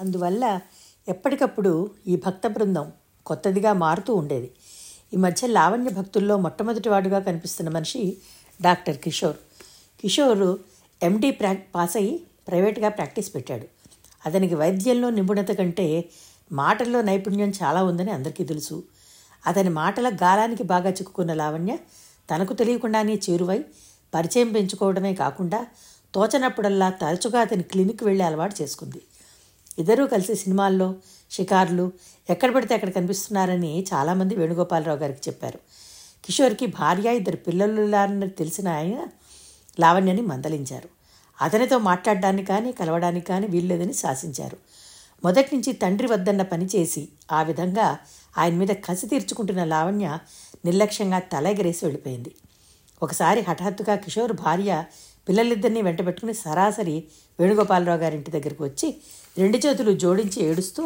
అందువల్ల ఎప్పటికప్పుడు ఈ భక్త బృందం కొత్తదిగా మారుతూ ఉండేది. ఈ మధ్య లావణ్య భక్తుల్లో మొట్టమొదటివాడుగా కనిపిస్తున్న మనిషి డాక్టర్ కిషోర్. కిషోర్ ఎండి ప్రా పాస్ అయ్యి ప్రైవేట్గా ప్రాక్టీస్ పెట్టాడు. అతనికి వైద్యంలో నిపుణత కంటే మాటల్లో నైపుణ్యం చాలా ఉందని అందరికీ తెలుసు. అతని మాటల గాలానికి బాగా చిక్కుకున్న లావణ్య తనకు తెలియకుండానే చేరువై పరిచయం పెంచుకోవడమే కాకుండా తోచనప్పుడల్లా తరచుగా అతని క్లినిక్ వెళ్ళే అలవాటు చేసుకుంది. ఇద్దరూ కలిసి సినిమాల్లో షికార్లు ఎక్కడ పడితే అక్కడ కనిపిస్తున్నారని చాలామంది వేణుగోపాలరావు గారికి చెప్పారు. కిషోర్కి భార్య ఇద్దరు పిల్లలున్నారని తెలిసిన ఆయన లావణ్యని మందలించారు. అతనితో మాట్లాడడానికి కానీ కలవడానికి కానీ వీల్లేదని శాసించారు. మొదటి నుంచి తండ్రి వద్దన్న పని చేసి ఆ విధంగా ఆయన మీద కసి తీర్చుకుంటున్న లావణ్య నిర్లక్ష్యంగా తల ఎగరేసి వెళ్ళిపోయింది. ఒకసారి హఠాత్తుగా కిషోర్ భార్య పిల్లలిద్దరినీ వెంటబెట్టుకుని సరాసరి వేణుగోపాలరావు గారి ఇంటి దగ్గరికి వచ్చి రెండు చేతులు జోడించి ఏడుస్తూ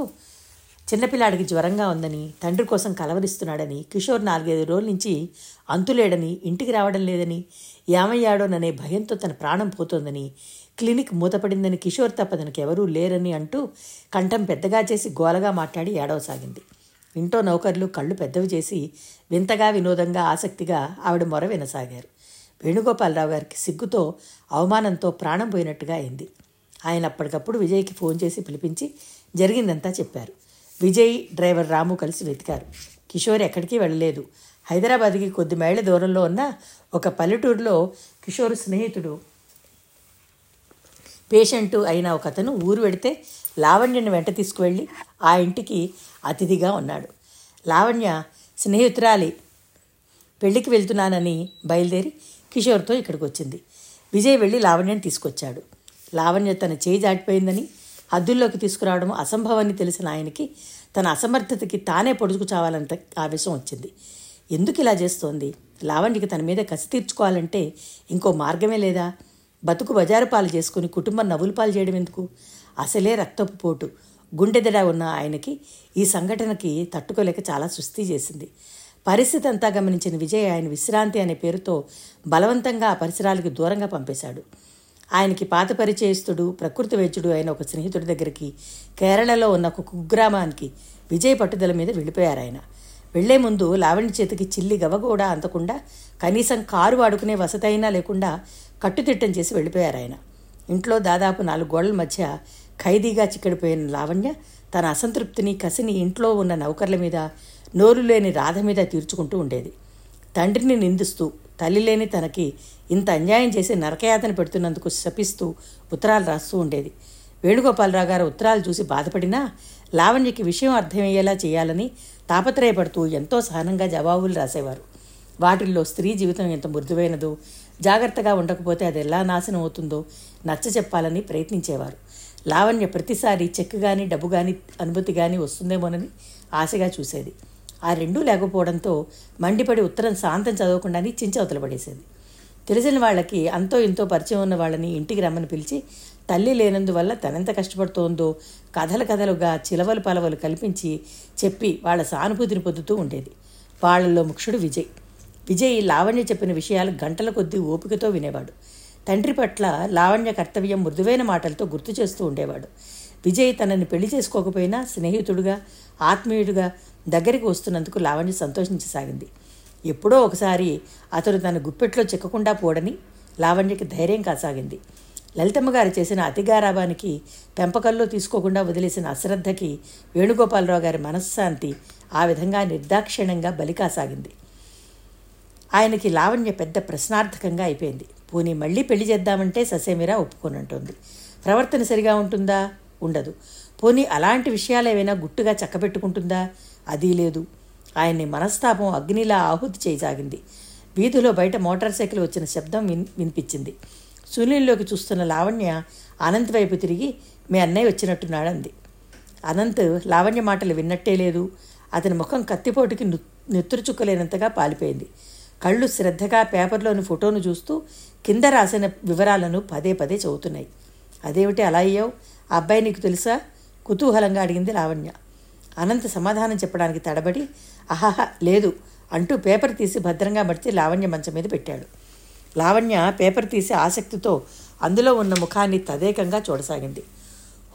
చిన్నపిల్లాడికి జ్వరంగా ఉందని తండ్రి కోసం కలవరిస్తున్నాడని కిషోర్ నాలుగైదు రోజుల నుంచి అంతులేడని ఇంటికి రావడం లేదని ఏమయ్యాడోననే భయంతో తన ప్రాణం పోతోందని క్లినిక్ మూతపడిందని కిషోర్ తప్ప తనకు ఎవరూ లేరని అంటూ కంఠం పెద్దగా చేసి గోలగా మాట్లాడి ఏడవసాగింది ఇంట్లో నౌకర్లు కళ్ళు పెద్దవి చేసి వింతగా వినోదంగా ఆసక్తిగా ఆవిడ మొర వినసాగారు. వేణుగోపాలరావు గారికి సిగ్గుతో అవమానంతో ప్రాణం పోయినట్టుగా అయింది. ఆయన అప్పటికప్పుడు విజయ్కి ఫోన్ చేసి పిలిపించి జరిగిందంతా చెప్పారు. విజయ్ డ్రైవర్ రాము కలిసి వెతికారు. కిషోర్ ఎక్కడికి వెళ్ళలేదు. హైదరాబాద్కి కొద్ది మైళ్ళ దూరంలో ఉన్న ఒక పల్లెటూరులో కిషోర్ స్నేహితుడు పేషెంట్ అయిన ఒక అతను ఊరు వెడితే లావణ్యని వెంట తీసుకువెళ్ళి ఆ ఇంటికి అతిథిగా ఉన్నాడు. లావణ్య స్నేహితురాలి పెళ్ళికి వెళ్తున్నానని బయలుదేరి కిషోర్తో ఇక్కడికి వచ్చింది విజయ్ వెళ్ళి లావణ్యని తీసుకొచ్చాడు. లావణ్య తన చేయి దాటిపోయిందని హద్దుల్లోకి తీసుకురావడం అసంభవాన్ని తెలిసిన ఆయనకి తన అసమర్థతకి తానే పొడుచుకు చావాలంత ఆవేశం వచ్చింది. ఎందుకు ఇలా చేస్తోంది? లావణ్యకి తన మీద కసి తీర్చుకోవాలంటే ఇంకో మార్గమే లేదా? బతుకు బజారు పాలు చేసుకుని కుటుంబం నవ్వులు పాలు చేయడం ఎందుకు? అసలే రక్తపు పోటు. గుండెదడ ఉన్న ఆయనకి ఈ సంఘటనకి తట్టుకోలేక చాలా సుస్థి చేసింది. పరిస్థితి అంతా గమనించిన విజయ్ ఆయన విశ్రాంతి అనే పేరుతో బలవంతంగా ఆ పరిసరాలకు దూరంగా పంపేశాడు. ఆయనకి పాత పరిచయస్తుడు ప్రకృతి వైద్యుడు అయిన ఒక స్నేహితుడి దగ్గరికి కేరళలో ఉన్న ఒక కుగ్రామానికి విజయ్ పట్టుదల మీద వెళ్ళిపోయారు ఆయన. వెళ్ళే ముందు లావణ్య చేతికి చిల్లి గవ కూడా అందకుండా కనీసం కారు వాడుకునే వసతి అయినా లేకుండా కట్టుదిట్టం చేసి వెళ్ళిపోయారు ఆయన. ఇంట్లో దాదాపు నాలుగు గోడల మధ్య ఖైదీగా చిక్కడిపోయిన లావణ్య తన అసంతృప్తిని కసిని ఇంట్లో ఉన్న నౌకర్ల మీద నోరు లేని రాధ మీద తీర్చుకుంటూ ఉండేది. తండ్రిని నిందిస్తూ తల్లి లేని తనకి ఇంత అన్యాయం చేసి నరకయాతన పెడుతున్నందుకు శపిస్తూ ఉత్తరాలు రాస్తూ ఉండేది. వేణుగోపాలరావు గారు ఉత్తరాలు చూసి బాధపడినా లావణ్యకి విషయం అర్థమయ్యేలా చేయాలని తాపత్రయపడుతూ ఎంతో సహనంగా జవాబులు రాసేవారు. వాటిల్లో స్త్రీ జీవితం ఎంత మృదువైనదో జాగ్రత్తగా ఉండకపోతే అది ఎలా నాశనం అవుతుందో నచ్చ చెప్పాలని ప్రయత్నించేవారు. లావణ్య ప్రతిసారి చెక్ కానీ డబ్బు కానీ అనుమతి కానీ వస్తుందేమోనని ఆశగా చూసేది. ఆ రెండూ లేకపోవడంతో మండిపడి ఉత్తరం శాంతం చదవకుండానే చించవతలు పడేసేది తెలిసిన వాళ్ళకి అంతో ఇంతో పరిచయం ఉన్న వాళ్ళని ఇంటికి రమ్మని పిలిచి తల్లి లేనందువల్ల తనెంత కష్టపడుతోందో? కథలు కథలుగా చిలవలు పలవలు కల్పించి చెప్పి వాళ్ళ సానుభూతిని పొందుతూ ఉండేది. వాళ్ళల్లో ముఖ్యుడు విజయ్. విజయ్ లావణ్య చెప్పిన విషయాలు గంటల కొద్దీ ఓపికతో వినేవాడు. తండ్రి పట్ల లావణ్య కర్తవ్యం మృదువైన మాటలతో గుర్తు చేస్తూ ఉండేవాడు. విజయ్ తనని పెళ్ళి చేసుకోకపోయినా స్నేహితుడుగా ఆత్మీయుడిగా దగ్గరికి వస్తున్నందుకు లావణ్య సంతోషించసాగింది. ఎప్పుడో ఒకసారి అతడు తన గుప్పెట్లో చిక్కకుండా పోడని లావణ్యకి ధైర్యం కాసాగింది. లలితమ్మ గారు చేసిన అతిగారాభానికి పెంపకంలో తీసుకోకుండా వదిలేసిన అశ్రద్ధకి వేణుగోపాలరావు గారి మనశ్శాంతి ఆ విధంగా నిర్దాక్షిణ్యంగా బలికాసాగింది ఆయనకి లావణ్య పెద్ద ప్రశ్నార్థకంగా అయిపోయింది. పోనీ మళ్ళీ పెళ్ళి చేద్దామంటే ససేమిరా ఒప్పుకోనంటుంది. ప్రవర్తన సరిగా ఉంటుందా? ఉండదు. పోనీ అలాంటి విషయాలు ఏవైనా గుట్టుగా చక్కబెట్టుకుంటుందా? అది లేదు. ఆయన్ని మనస్తాపం అగ్నిలా ఆహుతి చేయసాగింది వీధిలో బయట మోటార్ సైకిల్ వచ్చిన శబ్దం విన్ వినిపించింది. సునీల్లోకి చూస్తున్న లావణ్య అనంత్ వైపు తిరిగి మీ అన్నయ్య వచ్చినట్టున్నాడు అంది అనంత్ లావణ్య మాటలు విన్నట్టే లేదు. అతని ముఖం కత్తిపోటుకి నెత్తురు చుక్కలేనంతగా పాలిపోయింది. కళ్ళు శ్రద్ధగా పేపర్లోని ఫోటోను చూస్తూ కింద రాసిన వివరాలను పదే పదే చదువుతున్నాయి. అదేమిటి అలా అయ్యావు? ఆ అబ్బాయి నీకు తెలుసా? కుతూహలంగా అడిగింది లావణ్య. అనంత సమాధానం చెప్పడానికి తడబడి అహహ లేదు అంటూ పేపర్ తీసి భద్రంగా మడిచి లావణ్య మంచం మీద పెట్టాడు. లావణ్య పేపర్ తీసి ఆసక్తితో అందులో ఉన్న ముఖాన్ని తదేకంగా చూడసాగింది.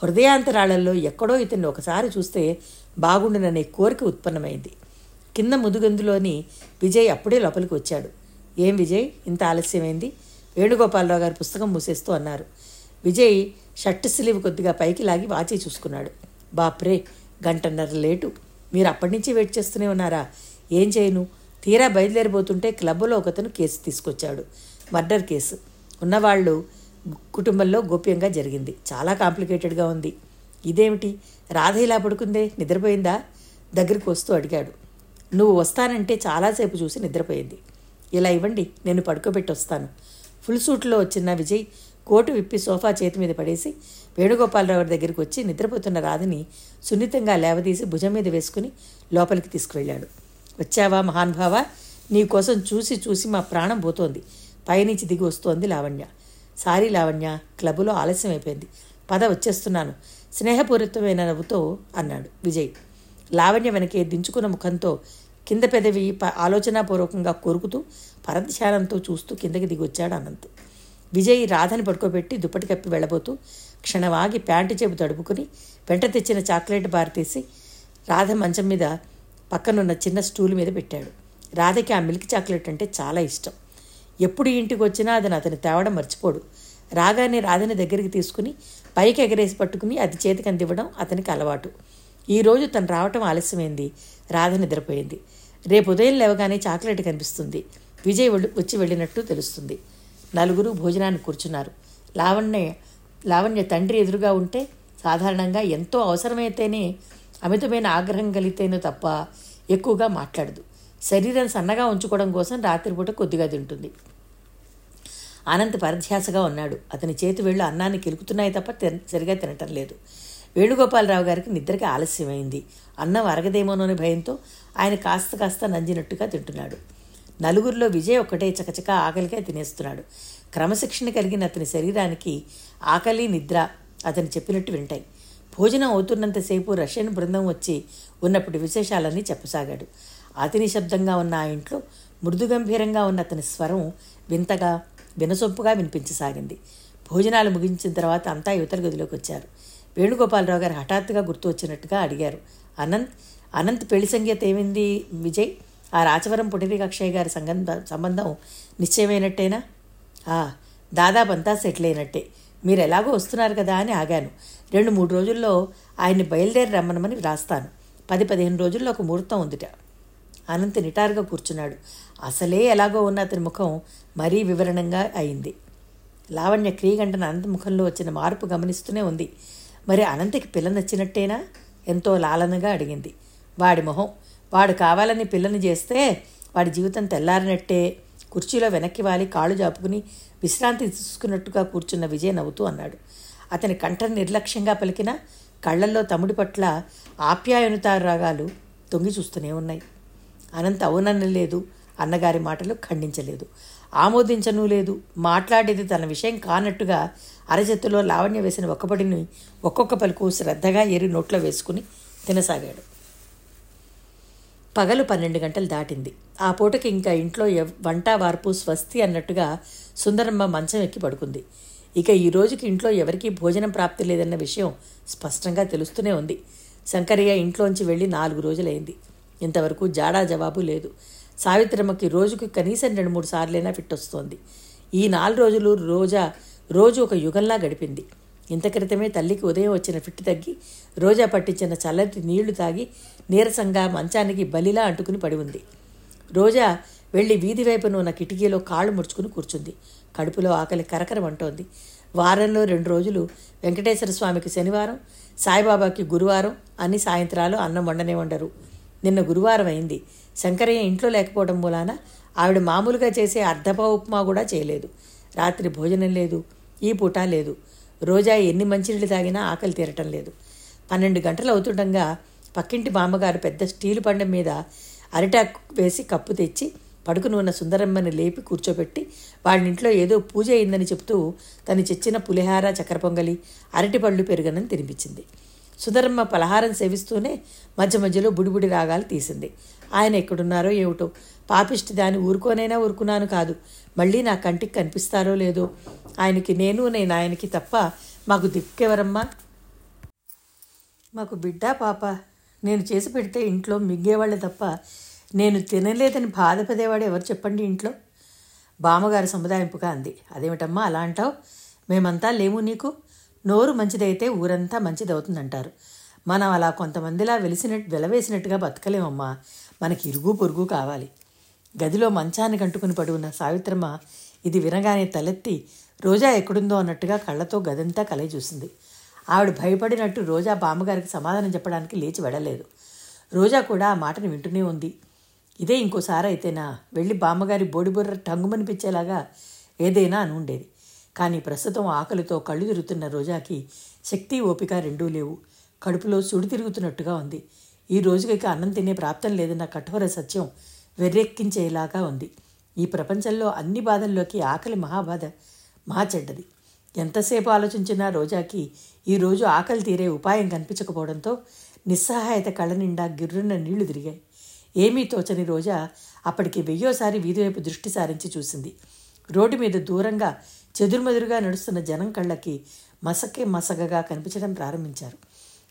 హృదయాంతరాళల్లో ఎక్కడో ఇతన్ని ఒకసారి చూస్తే బాగుండుననే కోరిక ఉత్పన్నమైంది. కింద ముదుగందులోని విజయ్ అప్పుడే లోపలికి వచ్చాడు. ఏం విజయ్? ఇంత ఆలస్యమైంది? వేణుగోపాలరావు గారి పుస్తకం మూసేస్తూ అన్నారు. విజయ్ షర్ట్ స్లీవ్ కొద్దిగా పైకి లాగి వాచి చూసుకున్నాడు. బాప్రే గంటన్నర లేటు. మీరు అప్పటి నుంచి వెయిట్ చేస్తూనే ఉన్నారా? ఏం చేయను? తీరా బయలుదేరిపోతుంటే క్లబ్లో ఒకతను కేసు తీసుకొచ్చాడు. Murder case. ఉన్నవాళ్ళు కుటుంబంలో గోప్యంగా జరిగింది. చాలా కాంప్లికేటెడ్గా ఉంది. ఇదేమిటి? రాధ ఇలా పడుకుందే? నిద్రపోయిందా? దగ్గరికి వస్తూ అడిగాడు. నువ్వు వస్తానంటే చాలాసేపు చూసి నిద్రపోయింది. ఇలా ఇవ్వండి నేను పడుకోబెట్టి వస్తాను. ఫుల్ సూట్లో వచ్చిన విజయ్ కోటు విప్పి సోఫా చేతి మీద పడేసి వేణుగోపాలరావు దగ్గరికి వచ్చి నిద్రపోతున్న రాధిని సున్నితంగా లేవదీసి భుజం మీద వేసుకుని లోపలికి తీసుకువెళ్ళాడు. వచ్చావా మహానుభావ నీ కోసం చూసి చూసి మా ప్రాణం పోతోంది. పైనుంచి దిగి వస్తోంది లావణ్య. సారీ లావణ్య క్లబ్లో ఆలస్యం అయిపోయింది. పద వచ్చేస్తున్నాను. స్నేహపూరితమైన నవ్వుతో అన్నాడు విజయ్. లావణ్య వెనకే దించుకున్న ముఖంతో కింద పెదవి ప- ఆలోచనాపూర్వకంగా కొరుకుతూ పరధ్యానంతో చూస్తూ కిందకి దిగొచ్చాడు అనంత్. విజయ్ రాధని పడుకోబెట్టి దుప్పటి కప్పి వెళ్ళబోతూ క్షణవాగి ప్యాంటు చేపు తడుపుకుని వెంట తెచ్చిన చాక్లెట్ బార్ తీసి రాధ మంచం మీద పక్కనున్న చిన్న స్టూల్ మీద పెట్టాడు. రాధకి ఆ మిల్క్ చాక్లెట్ అంటే చాలా ఇష్టం. ఎప్పుడు ఇంటికి వచ్చినా అతను అతను తేవడం మర్చిపోడు. రాగానే రాధని దగ్గరికి తీసుకుని పైకి ఎగరేసి పట్టుకుని అది చేతికి అందివ్వడం అతనికి అలవాటు. ఈరోజు తను రావటం ఆలస్యమైంది. రాధ నిద్రపోయింది. రేపు ఉదయం లేవగానే చాక్లెట్ కనిపిస్తుంది. విజయ్ వచ్చి వెళ్ళినట్టు తెలుస్తుంది. నలుగురు భోజనాన్ని కూర్చున్నారు. లావణ్య లావణ్య తండ్రి ఎదురుగా ఉంటే సాధారణంగా ఎంతో అవసరమైతేనే అమితమైన ఆగ్రహం కలిగితేనే తప్ప ఎక్కువగా మాట్లాడదు. శరీరం సన్నగా ఉంచుకోవడం కోసం రాత్రిపూట కొద్దిగా తింటుంది. అనంత్ పరధ్యాసగా ఉన్నాడు. అతని చేతి వేళ్ళు అన్నాన్ని కిలుకుతున్నాయి తప్ప తిన- సరిగా తినటం లేదు. వేణుగోపాలరావు గారికి నిద్రకి ఆలస్యమైంది. అన్నం అరగదేమోనని భయంతో ఆయన కాస్త కాస్త నంజినట్టుగా తింటున్నాడు. నలుగురిలో విజయ్ ఒక్కటే చకచకా ఆకలిగా తినేస్తున్నాడు. క్రమశిక్షణ కలిగిన అతని శరీరానికి ఆకలి నిద్ర అతను చెప్పినట్టు వింటాయి. భోజనం అవుతున్నంతసేపు రష్యన్ బృందం వచ్చి ఉన్నప్పుడు విశేషాలన్నీ చెప్పసాగాడు. అతి నిశ్శబ్దంగా ఉన్న ఆ ఇంట్లో మృదుగంభీరంగా ఉన్న అతని స్వరం వింతగా వినసొంపుగా వినిపించసాగింది. భోజనాలు ముగించిన తర్వాత అంతా యువతల గదిలోకి వచ్చారు. వేణుగోపాలరావు గారు హఠాత్తుగా గుర్తు వచ్చినట్టుగా అడిగారు. అనంత్ అనంత్ పెళ్ళి సంగీత ఏమైంది విజయ్? ఆ రాచవరం పుటిరి అక్షయ్ గారి సంబంధం సంబంధం నిశ్చయమైనట్టేనా? ఆ, దాదాపు అంతా సెటిల్ అయినట్టే. మీరు ఎలాగో వస్తున్నారు కదా అని ఆగాను. రెండు మూడు రోజుల్లో ఆయన్ని బయలుదేరి రమ్మనమని రాస్తాను పది పదిహేను రోజుల్లో ఒక ముహూర్తం ఉందిట. అనంత్ నిటారుగా కూర్చున్నాడు. అసలే ఎలాగో ఉన్న అతని ముఖం మరీ వివరణంగా అయింది. లావణ్య క్రీగంటన అనంత ముఖంలో వచ్చిన మార్పు గమనిస్తూనే ఉంది. మరి అనంతకి పిల్ల నచ్చినట్టేనా? ఎంతో లాలనగా అడిగింది. వాడి మొహం వాడు కావాలని పిల్లని చేస్తే వాడి జీవితం తెల్లారినట్టే కుర్చీలో వెనక్కి వాలి కాళ్ళు జాపుకుని విశ్రాంతి తీసుకున్నట్టుగా కూర్చున్న విజయ్ నవ్వుతూ అన్నాడు. అతని కంఠం నిర్లక్ష్యంగా పలికిన కళ్ళల్లో తమ్ముడి పట్ల ఆప్యాయనుతారాగాలు తొంగి చూస్తూనే ఉన్నాయి. అనంత అవుననలేదు అన్నగారి మాటలు ఖండించలేదు. ఆమోదించను లేదు. మాట్లాడేది తన విషయం కానట్టుగా అరచేతిలో లావణ్య వేసిన ఒక్కపడిని ఒక్కొక్క పలుకు శ్రద్ధగా ఏరి నోట్లో వేసుకుని తినసాగాడు. పగలు పన్నెండు గంటలు దాటింది. ఆ పూటకి ఇంకా ఇంట్లో వంట వార్పు స్వస్తి అన్నట్టుగా సుందరమ్మ మంచం ఎక్కి పడుకుంది. ఇక ఈ రోజుకి ఇంట్లో ఎవరికీ భోజనం ప్రాప్తి లేదన్న విషయం స్పష్టంగా తెలుస్తూనే ఉంది. శంకరయ్య ఇంట్లోంచి వెళ్ళి నాలుగు రోజులైంది. ఇంతవరకు జాడా జవాబు లేదు. సావిత్రమ్మకి రోజుకి కనీసం రెండు మూడు సార్లైనా ఫిట్ వస్తోంది. ఈ నాలుగు రోజులు రోజా రోజు ఒక యుగంలా గడిపింది. ఇంత క్రితమే తల్లికి ఉదయం వచ్చిన ఫిట్ తగ్గి రోజా పట్టించిన చల్లటి నీళ్ళు తాగి నీరసంగా మంచానికి బలిలా అంటుకుని పడి ఉంది. రోజా వెళ్ళి వీధి వైపున ఉన్న కిటికీలో కాళ్ళు ముడుచుకుని కూర్చుంది. కడుపులో ఆకలి కరకరమంటోంది వారంలో రెండు రోజులు వెంకటేశ్వర స్వామికి శనివారం సాయిబాబాకి గురువారం అన్ని సాయంత్రాలు అన్నం వండనే వండరు. నిన్న గురువారం అయింది. శంకరయ్య ఇంట్లో లేకపోవడం మూలాన ఆవిడ మామూలుగా చేసే అర్ధపా ఉప్మా కూడా చేయలేదు. రాత్రి భోజనం లేదు ఈ పూట లేదు. రోజా ఎన్ని మంచినీళ్ళు తాగినా ఆకలి తీరటం లేదు. పన్నెండు గంటలు అవుతుండగా పక్కింటి బామ్మగారు పెద్ద స్టీలు పండం మీద అరిటాకు వేసి కప్పు తెచ్చి పడుకుని ఉన్న సుందరమ్మని లేపి కూర్చోబెట్టి వాళ్ళ ఇంట్లో ఏదో పూజ అయిందని చెప్తూ తను తెచ్చిన పులిహార చక్కెర పొంగలి అరటిపళ్ళు పెరుగనని తినిపించింది. సుందరమ్మ పలహారం సేవిస్తూనే మధ్య మధ్యలో బుడిబుడి రాగాలు తీసింది. ఆయన ఎక్కడున్నారో ఏమిటో పాపిష్టి దాన్ని ఊరుకోనైనా ఊరుకున్నాను కాదు. మళ్ళీ నా కంటికి కనిపిస్తారో లేదో ఆయనకి నేను నేను ఆయనకి తప్ప మాకు దిక్కెవరమ్మా? మాకు బిడ్డ పాప. నేను చేసి పెడితే ఇంట్లో మిగ్గేవాళ్ళే తప్ప నేను తినలేదని బాధపడేవాడు ఎవరు చెప్పండి ఇంట్లో? బామ్మగారు సముదాయింపుగా అంది. అదేమిటమ్మా అలా అంటావు? మేమంతా లేము నీకు? నోరు మంచిదైతే ఊరంతా మంచిదవుతుందంటారు. మనం అలా కొంతమందిలా వెలిసినట్టు వెలవేసినట్టుగా బతకలేమమ్మా. మనకి ఇరుగు పొరుగు కావాలి. గదిలో మంచాన్ని కంటుకుని పడి ఉన్న సావిత్రమ్మ ఇది వినగానే తలెత్తి రోజా ఎక్కడుందో అన్నట్టుగా కళ్ళతో గదంతా కలయి చూసింది. ఆవిడ భయపడినట్టు రోజా బామ్మగారికి సమాధానం చెప్పడానికి లేచి వెళ్ళలేదు. రోజా కూడా ఆ మాటను వింటూనే ఉంది. ఇదే ఇంకోసారి అయితేనా? వెళ్ళి బామ్మగారి బోడిబుర్ర టంగుమనిపించేలాగా ఏదైనా అని ఉండేది. కానీ ప్రస్తుతం ఆకలితో కళ్ళు తిరుగుతున్న రోజాకి శక్తి ఓపిక రెండూ లేవు. కడుపులో సుడి తిరుగుతున్నట్టుగా ఉంది. ఈ రోజుకి అన్నం తినే ప్రాప్తం లేదన్న కఠోర సత్యం వెర్రెక్కించేలాగా ఉంది. ఈ ప్రపంచంలో అన్ని బాధల్లోకి ఆకలి మహాబాధ మహా చెడ్డది. ఎంతసేపు ఆలోచించినా రోజాకి ఈరోజు ఆకలి తీరే ఉపాయం కనిపించకపోవడంతో నిస్సహాయత కళ్ళ నిండా గిర్రున్న నీళ్ళు తిరిగాయి. ఏమీ తోచని రోజా అప్పటికి వెయ్యోసారి వీధి వైపు దృష్టి సారించి చూసింది. రోడ్డు మీద దూరంగా చెదురుమెదురుగా నడుస్తున్న జనం కళ్ళకి మసకే మసగగా కనిపించడం ప్రారంభించారు.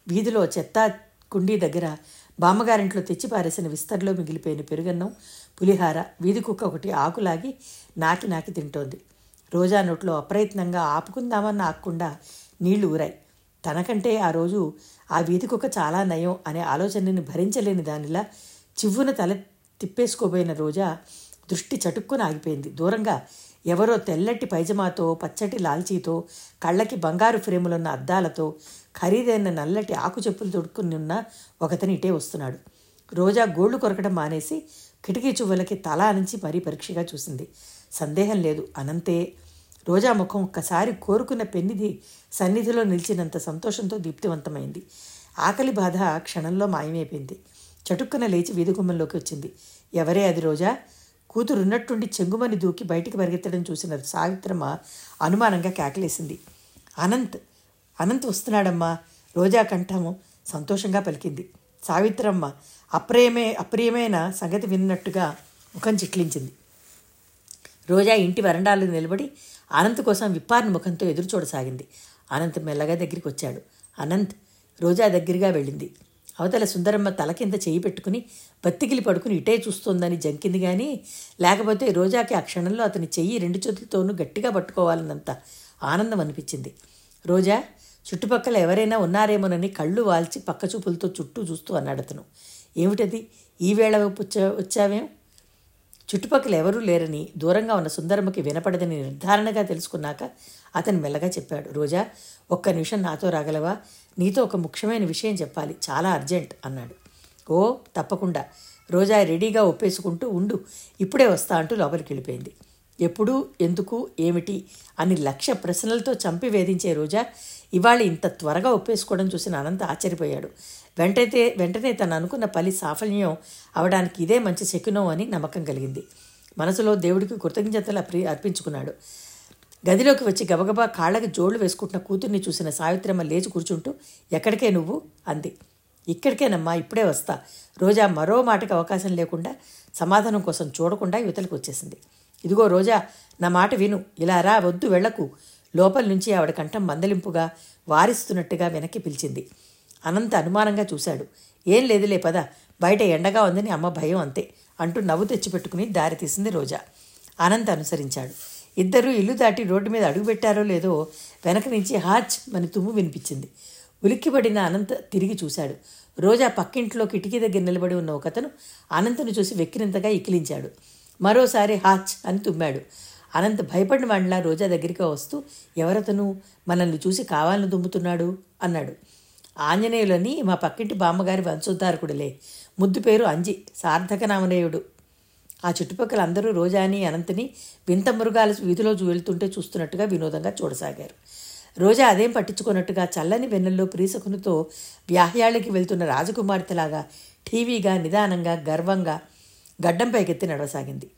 వీధిలో చెత్త కుండీ దగ్గర బామ్మగారింట్లో తెచ్చి పారేసిన మిగిలిపోయిన పెరుగన్నం పులిహార వీధి కుక్క ఒకటి ఆకులాగి నాకి నాకి తింటోంది. రోజా నోట్లో అప్రయత్నంగా ఆపుకుందామన్న ఆక్కుండా నీళ్ళు ఊరాయి. తనకంటే ఆ రోజు ఆ వీధికొక చాలా నయం అనే ఆలోచనని భరించలేని దానిలా చివ్వున తల తిప్పేసుకోబోయిన రోజా దృష్టి చటుక్కున ఆగిపోయింది. దూరంగా ఎవరో తెల్లటి పైజమాతో పచ్చటి లాల్చీతో కళ్ళకి బంగారు ఫ్రేములున్న అద్దాలతో ఖరీదైన నల్లటి ఆకు చెప్పులు తొడుక్కుని ఉన్న ఒకతని ఇటే వస్తున్నాడు. రోజా గోళ్ళు కొరకడం మానేసి కిటికీ చువ్వలకి తల నుంచి మరీ పరీక్షగా చూసింది. సందేహం లేదు. అనంతే రోజా ముఖం ఒక్కసారి కోరుకున్న పెన్నిధి సన్నిధిలో నిలిచినంత సంతోషంతో దీప్తివంతమైంది. ఆకలి బాధ క్షణంలో మాయమైపోయింది. చటుక్కున లేచి వీధిగుమ్మంలోకి వచ్చింది. ఎవరే అది రోజా? కూతురున్నట్టుండి చెంగుమని దూకి బయటికి పరిగెత్తడం చూసిన సావిత్రమ్మ అనుమానంగా కేకలేసింది. అనంత్ అనంత్ వస్తున్నాడమ్మా. రోజా కంఠము సంతోషంగా పలికింది. సావిత్రమ్మ అప్రియమే అప్రియమైన సంగతి విన్నట్టుగా ముఖం చిట్లించింది. రోజా ఇంటి వరండాలో నిలబడి అనంత్ కోసం విప్పారిన ముఖంతో ఎదురు చూడసాగింది. అనంత్ మెల్లగా దగ్గరికి వచ్చాడు. అనంత్ రోజా దగ్గరగా వెళ్ళింది. అవతల సుందరమ్మ తల కింద చేయి పెట్టుకుని బత్తికిలి పడుకుని ఇటే చూస్తోందని జంకింది కానీ లేకపోతే రోజాకి ఆ క్షణంలో అతని చెయ్యి రెండు చేతులతోనూ గట్టిగా పట్టుకోవాలన్నంత ఆనందం అనిపించింది. రోజా చుట్టుపక్కల ఎవరైనా ఉన్నారేమోనని కళ్ళు వాల్చి పక్క చూపులతో చుట్టూ చూస్తూ అన్నాడు అతను ఏమిటది? ఈ వేళ వచ్చా వచ్చావేం? చుట్టుపక్కల ఎవరూ లేరని దూరంగా ఉన్న సుందరమ్మకి వినపడదని నిర్ధారణగా తెలుసుకున్నాక అతను మెల్లగా చెప్పాడు రోజా ఒక్క నిమిషం నాతో రాగలవా? నీతో ఒక ముఖ్యమైన విషయం చెప్పాలి చాలా అర్జెంట్ అన్నాడు. ఓ తప్పకుండా. రోజా రెడీగా ఒప్పేసుకుంటూ ఉండు ఇప్పుడే వస్తా అంటూ లోపలికి వెళ్ళిపోయింది. ఎప్పుడు ఎందుకు ఏమిటి? అని లక్ష ప్రశ్నలతో చంపి వేధించే రోజా ఇవాళ ఇంత త్వరగా ఒప్పేసుకోవడం చూసిన అనంత ఆశ్చర్యపోయాడు. వెంటనే వెంటనే తను అనుకున్న పని సాఫల్యం అవడానికి ఇదే మంచి శకునం అని నమ్మకం కలిగింది. మనసులో దేవుడికి కృతజ్ఞతలు అర్పి అర్పించుకున్నాడు. గదిలోకి వచ్చి గబగబా కాళ్ళకి జోళ్ళు వేసుకుంటున్న కూతుర్ని చూసిన సావిత్రమ్మ లేచి కూర్చుంటూ ఎక్కడికే నువ్వు? అంది. ఇక్కడికేనమ్మా ఇప్పుడే వస్తా. రోజా మరో మాటకి అవకాశం లేకుండా సమాధానం కోసం చూడకుండా యువతలకు వచ్చేసింది. ఇదిగో రోజా నా మాట విను. ఇలా రా వద్దు వెళ్ళకు లోపల నుంచి ఆవిడ కంఠం మందలింపుగా వారిస్తున్నట్టుగా వెనక్కి పిలిచింది. అనంత అనుమానంగా చూశాడు. ఏం లేదులే పద బయట ఎండగా ఉందని అమ్మ భయం అంతే అంటూ నవ్వు తెచ్చిపెట్టుకుని దారి తీసింది రోజా. అనంత్ అనుసరించాడు. ఇద్దరూ ఇల్లు దాటి రోడ్డు మీద అడుగుపెట్టారో లేదో వెనక నుంచి హాచ్ అని తుమ్ము వినిపించింది. ఉలిక్కిపడిన అనంత్ తిరిగి చూశాడు. రోజా పక్కింట్లో కిటికీ దగ్గర నిలబడి ఉన్న ఒకతను అనంతను చూసి వెక్కినంతగా ఇకిలించాడు మరోసారి హాచ్ అని తుమ్మాడు. అనంత్ భయపడిన వాళ్ళ రోజా దగ్గరికి వస్తూ ఎవరతను? మనల్ని చూసి కావాలని దుమ్ముతున్నాడు అన్నాడు. ఆంజనేయులని మా పక్కింటి బామ్మగారి వంశోద్ధారకుడులే. ముద్దు పేరు అంజి సార్థక నామనేయుడు ఆ చుట్టుపక్కల అందరూ రోజాని అనంతని వింత మృగాల వీధిలో వెళ్తుంటే చూస్తున్నట్టుగా వినోదంగా చూడసాగారు. రోజా అదేం పట్టించుకున్నట్టుగా చల్లని వెన్నెల్లో ప్రీసకునితో వ్యాహ్యాళ్ళకి వెళ్తున్న రాజకుమార్తెలాగా టీవీగా నిదానంగా గర్వంగా గడ్డం పైకెత్తి నడవసాగింది.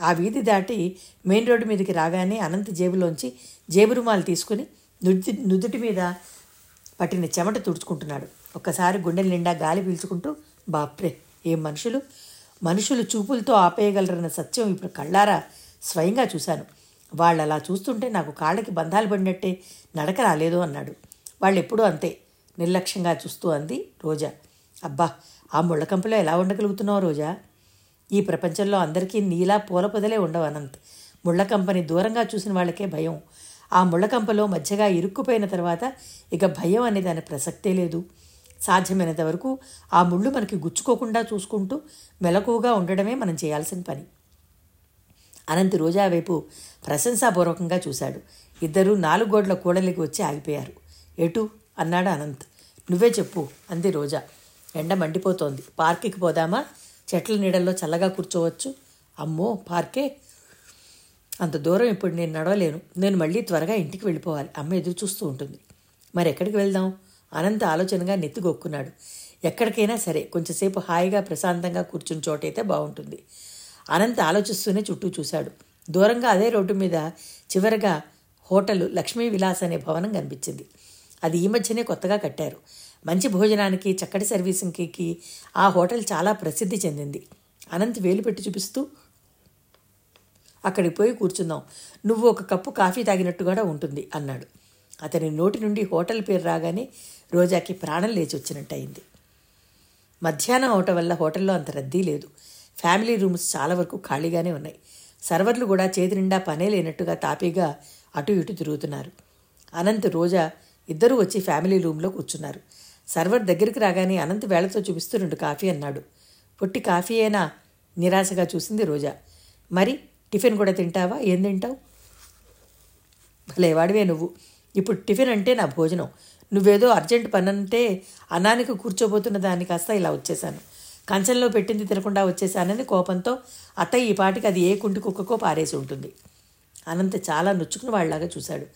ఆ వీధి దాటి మెయిన్ రోడ్డు మీదకి రాగానే అనంత జేబులోంచి జేబు రుమాలు తీసుకుని నుది నుదుటి మీద పట్టిన చెమట తుడుచుకుంటున్నాడు. ఒక్కసారి గుండెల నిండా గాలి పీల్చుకుంటూ బాప్రే ఏం మనుషులు? మనుషులు చూపులతో ఆపేయగలరన్న సత్యం ఇప్పుడు కళ్ళారా? స్వయంగా చూశాను. వాళ్ళు అలా చూస్తుంటే నాకు కాళ్ళకి బంధాలు పడినట్టే నడక రాలేదు అన్నాడు. వాళ్ళు ఎప్పుడూ అంతే నిర్లక్ష్యంగా చూస్తూ అంది రోజా. అబ్బా ఆ ముళ్ళకంపలో ఎలా ఉండగలుగుతున్నావు రోజా? ఈ ప్రపంచంలో అందరికీ నీలా పూల పొదలే ఉండవు అనంత్. ముళ్ళకంపని దూరంగా చూసిన వాళ్ళకే భయం. ఆ ముళ్ళకంపలో మధ్యగా ఇరుక్కుపోయిన తర్వాత ఇక భయం అనే దాని ప్రసక్తే లేదు. సాధ్యమైనంత వరకు ఆ ముళ్ళు మనకి గుచ్చుకోకుండా చూసుకుంటూ మెలకువగా ఉండడమే మనం చేయాల్సిన పని. అనంత్ రోజా వైపు ప్రశంసాపూర్వకంగా చూశాడు. ఇద్దరూ నాలుగు గోడ్ల కూడలికి వచ్చి ఆగిపోయారు. ఎటు? అన్నాడు అనంత్. నువ్వే చెప్పు అంది రోజా. ఎండ మండిపోతోంది. పార్క్కి పోదామా? చెట్ల నీడల్లో చల్లగా కూర్చోవచ్చు. అమ్మో పార్కే? అంత దూరం ఇప్పుడు నేను నడవలేను. నేను మళ్ళీ త్వరగా ఇంటికి వెళ్ళిపోవాలి. అమ్మ ఎదురు చూస్తూ ఉంటుంది. మరి ఎక్కడికి వెళ్దాం? అనంత ఆలోచనగా నెత్తిగొక్కున్నాడు ఎక్కడికైనా సరే కొంచెంసేపు హాయిగా ప్రశాంతంగా కూర్చుని చోటైతే బాగుంటుంది. అనంత ఆలోచిస్తూనే చుట్టూ చూశాడు. దూరంగా అదే రోడ్డు మీద చివరగా హోటల్ లక్ష్మీ విలాస్ అనే భవనం కనిపించింది. అది ఈ మధ్యనే కొత్తగా కట్టారు. మంచి భోజనానికి చక్కటి సర్వీసింగ్కి ఆ హోటల్ చాలా ప్రసిద్ధి చెందింది. అనంత్ వేలు పెట్టి చూపిస్తూ అక్కడికి పోయి కూర్చుందాం నువ్వు ఒక కప్పు కాఫీ తాగినట్టు కూడా ఉంటుంది అన్నాడు. అతని నోటి నుండి హోటల్ పేరు రాగానే రోజాకి ప్రాణం లేచి వచ్చినట్టయింది. మధ్యాహ్నం అవటం వల్ల హోటల్లో అంత రద్దీ లేదు. ఫ్యామిలీ రూమ్స్ చాలా వరకు ఖాళీగానే ఉన్నాయి. సర్వర్లు కూడా చేతి నిండా పనే లేనట్టుగా తాపీగా అటు ఇటు తిరుగుతున్నారు. అనంత్ రోజా ఇద్దరూ వచ్చి ఫ్యామిలీ రూమ్లో కూర్చున్నారు. సర్వర్ దగ్గరికి రాగానే అనంత్ వేళతో చూపిస్తూ రెండు కాఫీ అన్నాడు. పొట్టి కాఫీ అయినా నిరాశగా చూసింది రోజా. మరి టిఫిన్ కూడా తింటావా? ఏం తింటావు? భలేవాడివే నువ్వు. ఇప్పుడు టిఫిన్ అంటే నా భోజనం. నువ్వేదో అర్జెంట్ పని అంటే అన్నానికి కూర్చోబోతున్న దాన్ని కాస్త ఇలా వచ్చేశాను కంచంలో పెట్టింది తినకుండా వచ్చేసానని కోపంతో అత్తయ్య ఈ పాటికి అది ఏ కుంటి కుక్కకో పారేసి ఉంటుంది. అనంత చాలా నొచ్చుకున్న వాళ్ళలాగా చూశాడు.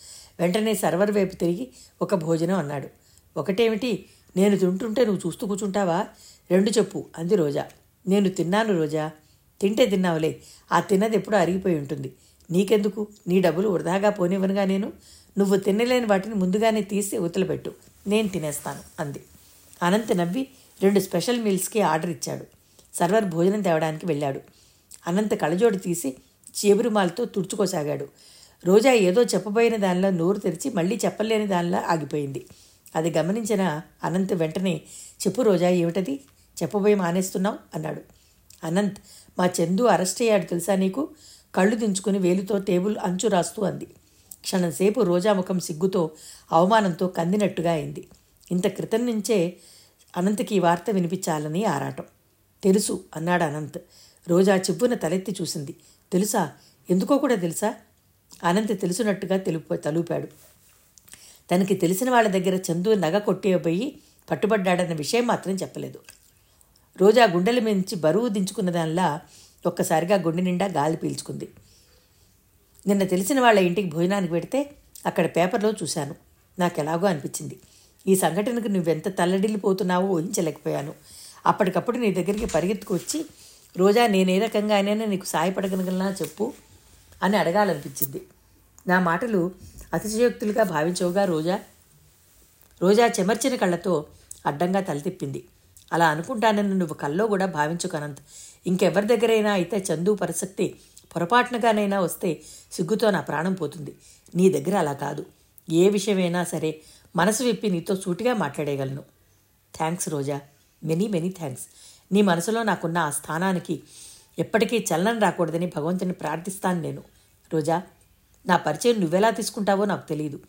వెంటనే సర్వర్ వైపు తిరిగి ఒక భోజనం అన్నాడు. ఒకటేమిటి? నేను తింటుంటే నువ్వు చూస్తూ కూర్చుంటావా? రెండు చెప్పు అంది రోజా. నేను తిన్నాను రోజా. తింటే తిన్నావులే. ఆ తిన్నది ఎప్పుడూ అరిగిపోయి ఉంటుంది. నీకెందుకు? నీ డబ్బులు వృధాగా పోనివ్వనుగా నేను. నువ్వు తినలేని వాటిని ముందుగానే తీసి ఉతలబెట్టు. నేను తినేస్తాను అంది. అనంత్ నవ్వి రెండు స్పెషల్ మీల్స్కి ఆర్డర్ ఇచ్చాడు. సర్వర్ భోజనం తేవడానికి వెళ్ళాడు. అనంత్ కళ్ళజోడు తీసి చేబురుమాలతో తుడుచుకోసాగాడు. రోజా ఏదో చెప్పబోయిన దానిలో నోరు తెరిచి మళ్ళీ చెప్పలేని దానిలో ఆగిపోయింది. అది గమనించిన అనంత్ వెంటనే చెప్పు రోజా ఏమిటది? చెప్పబోయి మానేస్తున్నావు? అన్నాడు. అనంత్ మా చందు అరెస్ట్ అయ్యాడు తెలుసా నీకు? కళ్ళు దించుకుని వేలుతో టేబుల్ అంచు రాస్తూ అంది. క్షణంసేపు రోజాముఖం సిగ్గుతో అవమానంతో కందినట్టుగా అయింది. ఇంత క్రితం నుంచే అనంత్కి ఈ వార్త వినిపించాలని ఆరాటం. తెలుసు అన్నాడు అనంత్. రోజా చిబ్బున తలెత్తి చూసింది. తెలుసా? ఎందుకో కూడా తెలుసా? అనంత్ తెలుసున్నట్టుగా తెలుపు తలూపాడు. తనకి తెలిసిన వాళ్ళ దగ్గర చందు నగ కొట్టేయబోయి పట్టుబడ్డాడన్న విషయం మాత్రం చెప్పలేదు. రోజా గుండెల మించి బరువు దించుకున్న దానిలా ఒక్కసారిగా గుండె నిండా గాలి పీల్చుకుంది. నిన్న తెలిసిన వాళ్ళ ఇంటికి భోజనానికి పెడితే అక్కడ పేపర్లో చూశాను. నాకు ఎలాగో అనిపించింది. ఈ సంఘటనకు నువ్వెంత తల్లడిల్లిపోతున్నావో ఊహించలేకపోయాను. అప్పటికప్పుడు నీ దగ్గరికి పరిగెత్తుకొచ్చి రోజా నేనే రకంగా రకంగానైనా నీకు సాయపడగలగలనా చెప్పు అని అడగాలనిపించింది. నా మాటలు అతిశయోక్తులుగా భావించవుగా రోజా. రోజా చెమర్చిన కళ్ళతో అడ్డంగా తలతిప్పింది. అలా అనుకుంటానని నువ్వు కల్లో కూడా భావించుకనంత ఇంకెవరి దగ్గరైనా అయితే చందు పరిశక్తి పొరపాటునగానైనా వస్తే సిగ్గుతో నా ప్రాణం పోతుంది. నీ దగ్గర అలా కాదు. ఏ విషయమైనా సరే మనసు విప్పి నీతో సూటిగా మాట్లాడేయగలను. Thanks Roja. Many many thanks. నీ మనసులో నాకున్న ఆ స్థానానికి ఎప్పటికీ చలనం రాకూడదని భగవంతుని ప్రార్థిస్తాను నేను. రోజా నా పరిచయం నువ్వెలా తీసుకుంటావో నాకు తెలియదు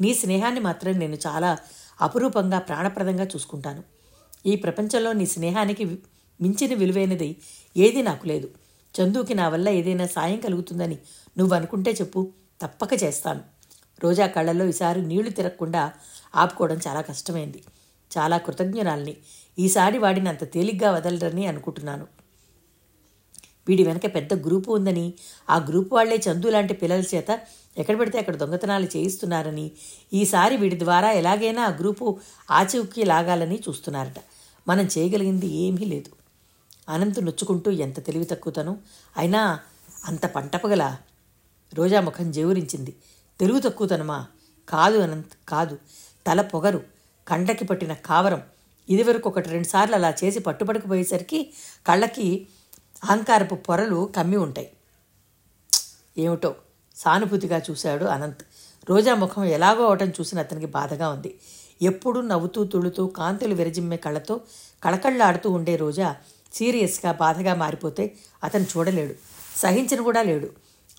నీ స్నేహాన్ని మాత్రం నేను చాలా అపురూపంగా ప్రాణప్రదంగా చూసుకుంటాను. ఈ ప్రపంచంలో నీ స్నేహానికి మించిన విలువైనది ఏది నాకు లేదు. చందుకి నా వల్ల ఏదైనా సాయం కలుగుతుందని నువ్వు అనుకుంటే చెప్పు తప్పక చేస్తాను. రోజా కళ్ళల్లో ఈసారి నీళ్ళు తిరగకుండా ఆపుకోవడం చాలా కష్టమైంది. చాలా కృతజ్ఞురాల్ని. ఈసారి వాడిని అంత తేలిగ్గా వదలరని అనుకుంటున్నాను. వీడి వెనక పెద్ద గ్రూపు ఉందని ఆ గ్రూప్ వాళ్ళే చందు లాంటి పిల్లల చేత ఎక్కడ పడితే అక్కడ దొంగతనాలు చేయిస్తున్నారని ఈసారి వీడి ద్వారా ఎలాగైనా ఆ గ్రూపు ఆచూకీ లాగాలని చూస్తున్నారట. మనం చేయగలిగింది ఏమీ లేదు. అనంతు నొచ్చుకుంటూ ఎంత తెలివి తక్కువతను అయినా అంత పంటపగల రోజా ముఖం జేవురించింది. తెలుగు తక్కువతనమా? కాదు అనంత్ కాదు. తల పొగరు కండకి పట్టిన కావరం. ఇదివరకు ఒకటి రెండుసార్లు అలా చేసి పట్టుబడకపోయేసరికి కళ్ళకి అహంకారపు పొరలు కమ్మి ఉంటాయి. ఏమిటో సానుభూతిగా చూశాడు అనంత్. రోజా ముఖం ఎలాగో అవటం చూసిన అతనికి బాధగా ఉంది. ఎప్పుడూ నవ్వుతూ తుళుతూ కాంతులు విరజిమ్మే కళ్ళతో కళకళ్ళాడుతూ ఉండే రోజా సీరియస్గా బాధగా మారిపోతే అతను చూడలేడు సహించను కూడా లేడు.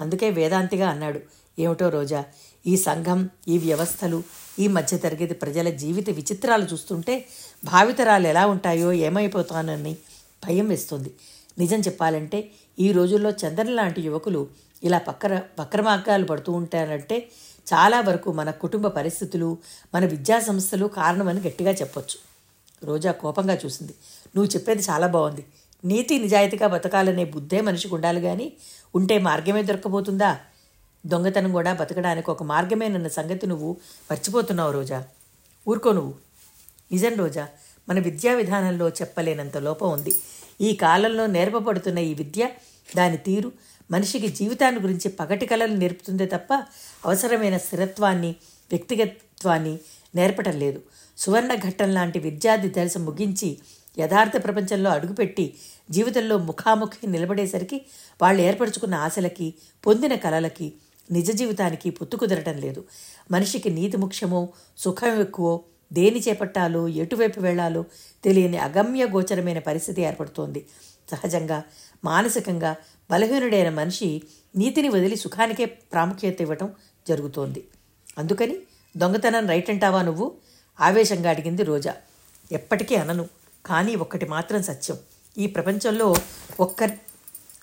అందుకే వేదాంతిగా అన్నాడు ఏమిటో రోజా ఈ సంఘం ఈ వ్యవస్థలు ఈ మధ్యతరగతి ప్రజల జీవిత విచిత్రాలు చూస్తుంటే భావితరాలు ఎలా ఉంటాయో ఏమైపోతానని భయం వేస్తుంది. నిజం చెప్పాలంటే ఈ రోజుల్లో చంద్రన్ లాంటి యువకులు ఇలా పక్కర వక్రమార్గాలు పడుతూ ఉంటారంటే చాలా వరకు మన కుటుంబ పరిస్థితులు మన విద్యా సంస్థలు కారణమని గట్టిగా చెప్పొచ్చు. రోజా కోపంగా చూసింది. నువ్వు చెప్పేది చాలా బాగుంది. నీతి నిజాయితీగా బతకాలనే బుద్ధే మనిషికి ఉండాలి కానీ ఉంటే మార్గమే దొరకపోతుందా దొంగతనం కూడా బతకడానికి ఒక మార్గమేనన్న సంగతి నువ్వు మర్చిపోతున్నావు రోజా. ఊరుకో నువ్వు. నిజం రోజా మన విద్యా విధానంలో చెప్పలేనంత లోపం ఉంది. ఈ కాలంలో నేర్పబడుతున్న ఈ విద్య దాని తీరు మనిషికి జీవితాన్ని గురించి పగటి కళలు నేర్పుతుందే తప్ప అవసరమైన స్థిరత్వాన్ని వ్యక్తిగత్వాన్ని నేర్పటం లేదు. సువర్ణ ఘట్టం లాంటి విద్యార్థి దశ ముగించి యథార్థ ప్రపంచంలో అడుగుపెట్టి జీవితంలో ముఖాముఖి నిలబడేసరికి వాళ్ళు ఏర్పరచుకున్న ఆశలకి పొందిన కలలకి నిజ జీవితానికి పొత్తు కుదరటం లేదు. మనిషికి నీతి ముఖ్యమో సుఖం ఎక్కువో దేని చేపట్టాలో ఎటువైపు వెళ్ళాలో తెలియని అగమ్య గోచరమైన పరిస్థితి ఏర్పడుతోంది. సహజంగా మానసికంగా బలహీనుడైన మనిషి నీతిని వదిలి సుఖానికే ప్రాముఖ్యత ఇవ్వటం జరుగుతోంది. అందుకని దొంగతనం రైట్ అంటావా నువ్వు? ఆవేశంగా అడిగింది రోజా. ఎప్పటికీ అనను కానీ ఒక్కటి మాత్రం సత్యం. ఈ ప్రపంచంలో ఒక్కరి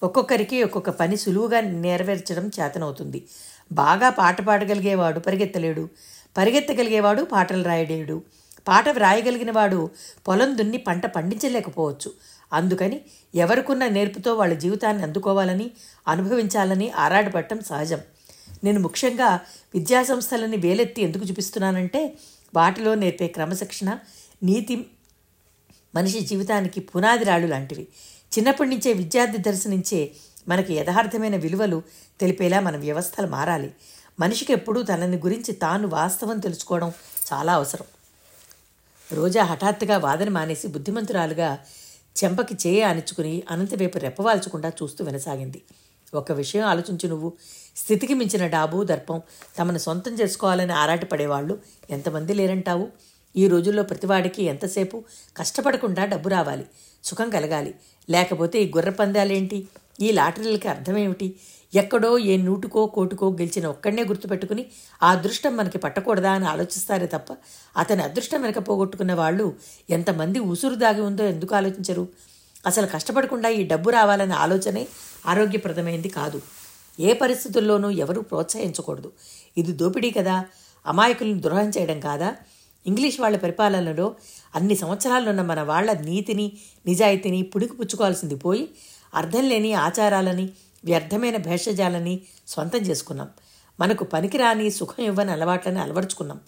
ఒక్కొక్కరికి ఒక్కొక్క పని సులువుగా నెరవేర్చడం చేతనవుతుంది. బాగా పాట పాడగలిగేవాడు పరిగెత్తలేడు. పరిగెత్తగలిగేవాడు పాటలు రాయలేడు. పాట వ్రాయగలిగిన వాడు పొలం దున్ని పంట పండించలేకపోవచ్చు. అందుకని ఎవరికున్న నేర్పుతో వాళ్ళ జీవితాన్ని అందుకోవాలని అనుభవించాలని ఆరాటపడటం సహజం. నేను ముఖ్యంగా విద్యాసంస్థలని వేలెత్తి ఎందుకు చూపిస్తున్నానంటే వాటిలో నేర్పే క్రమశిక్షణ నీతి మనిషి జీవితానికి పునాది రాళ్ళు లాంటివి. చిన్నప్పటి నుంచే విద్యార్థి దర్శనించే మనకి యథార్థమైన విలువలు తెలిపేలా మన వ్యవస్థలు మారాలి. మనిషికి ఎప్పుడూ తనని గురించి తాను వాస్తవం తెలుసుకోవడం చాలా అవసరం. రోజా హఠాత్తుగా వాదన మానేసి బుద్ధిమంతురాలుగా చెంపకి చేయ అణుచుకుని అనంతవైపు రెప్పవాల్చకుండా చూస్తూ వినసాగింది. ఒక విషయం ఆలోచించు నువ్వు స్థితికి మించిన డాబు దర్పం తమను సొంతం చేసుకోవాలని ఆరాటపడేవాళ్ళు ఎంతమంది లేరంటావు? ఈ రోజుల్లో ప్రతివాడికి ఎంతసేపు కష్టపడకుండా డబ్బు రావాలి సుఖం కలగాలి. లేకపోతే ఈ గుర్ర పందాలేంటి ఈ లాటరీలకి అర్థమేమిటి? ఎక్కడో ఏ నూటుకో కోటుకో గెలిచిన ఒక్కడనే గుర్తుపెట్టుకుని ఆ అదృష్టం మనకి పట్టకూడదా అని ఆలోచిస్తారే తప్ప అతని అదృష్టం వెనక పోగొట్టుకున్న వాళ్ళు ఎంతమంది ఉసురు దాగి ఉందో ఎందుకు ఆలోచించరు? అసలు కష్టపడకుండా ఈ డబ్బు రావాలనే ఆలోచనే ఆరోగ్యప్రదమైంది కాదు. ఏ పరిస్థితుల్లోనూ ఎవరూ ప్రోత్సహించకూడదు. ఇది దోపిడీ కదా? అమాయకులను ద్రోహం చేయడం కాదా? ఇంగ్లీష్ వాళ్ళ పరిపాలనలో అన్ని సంవత్సరాలున్న మన వాళ్ళ నీతిని నిజాయితీని పుడికి పుచ్చుకోవాల్సింది పోయి అర్థం లేని ఆచారాలని వ్యర్థమైన భేషజాలని సొంతం చేసుకున్నాం. మనకు పనికిరాని సుఖం ఇవ్వని అలవాట్లని అలవరుచుకున్నాం.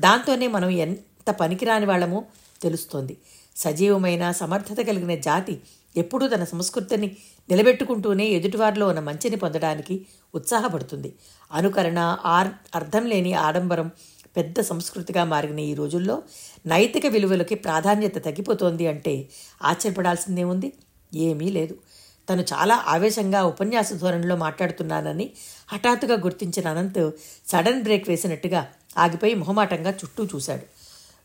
దాంతోనే మనం ఎంత పనికిరాని వాళ్ళమో తెలుస్తోంది. సజీవమైన సమర్థత కలిగిన జాతి ఎప్పుడూ తన సంస్కృతిని నిలబెట్టుకుంటూనే ఎదుటివారిలో ఉన్న మంచిని పొందడానికి ఉత్సాహపడుతుంది. అనుకరణ ఆర్ అర్థం లేని ఆడంబరం పెద్ద సంస్కృతిగా మారిన ఈ రోజుల్లో నైతిక విలువలకి ప్రాధాన్యత తగ్గిపోతోంది అంటే ఆశ్చర్యపడాల్సిందే ఉంది ఏమీ లేదు. తను చాలా ఆవేశంగా ఉపన్యాస ధోరణిలో మాట్లాడుతున్నానని హఠాత్తుగా గుర్తించిన అనంత్ సడన్ బ్రేక్ వేసినట్టుగా ఆగిపోయి మొహమాటంగా చుట్టూ చూశాడు.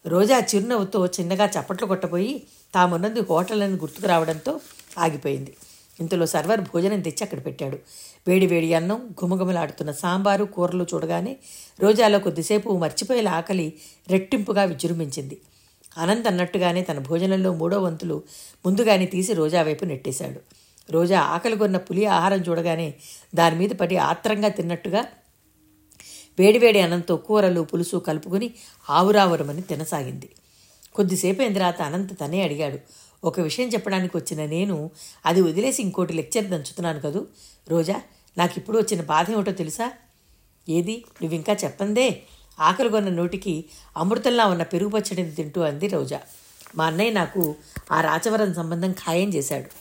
రోజా చిరునవ్వుతో చిన్నగా చప్పట్లు కొట్టబోయి తామున్నది హోటల్ అని గుర్తుకు రావడంతో ఆగిపోయింది. ఇంతలో సర్వర్ భోజనం తెచ్చి అక్కడ పెట్టాడు. వేడి వేడి అన్నం గుమగుమలాడుతున్న సాంబారు కూరలు చూడగానే రోజాలో కొద్దిసేపు మర్చిపోయేల ఆకలి రెట్టింపుగా విజృంభించింది. అనంత్ అన్నట్టుగానే తన భోజనంలో మూడో వంతులు ముందుగానే తీసి రోజా వైపు నెట్టేశాడు. రోజా ఆకలి కొన్న పులి ఆహారం చూడగానే దాని మీద పడి ఆత్రంగా తిన్నట్టుగా వేడివేడి అనంతో కూరలు పులుసు కలుపుకొని ఆవురావురమని తినసాగింది. కొద్దిసేపు అయిన తర్వాత అనంత్ తనే అడిగాడు ఒక విషయం చెప్పడానికి వచ్చిన నేను అది వదిలేసి ఇంకోటి లెక్చర్ దంచుతున్నాను కదూ? రోజా నాకు ఇప్పుడు వచ్చిన బాధ ఏమిటో తెలుసా? ఏది? నువ్వు ఇంకా చెప్పందే? ఆకలి కొన్న నోటికి అమృతంలా ఉన్న పెరుగు పచ్చడిని తింటూ అంది రోజా. మా అన్నయ్య నాకు ఆ రాచవరం సంబంధం ఖాయం చేశాడు.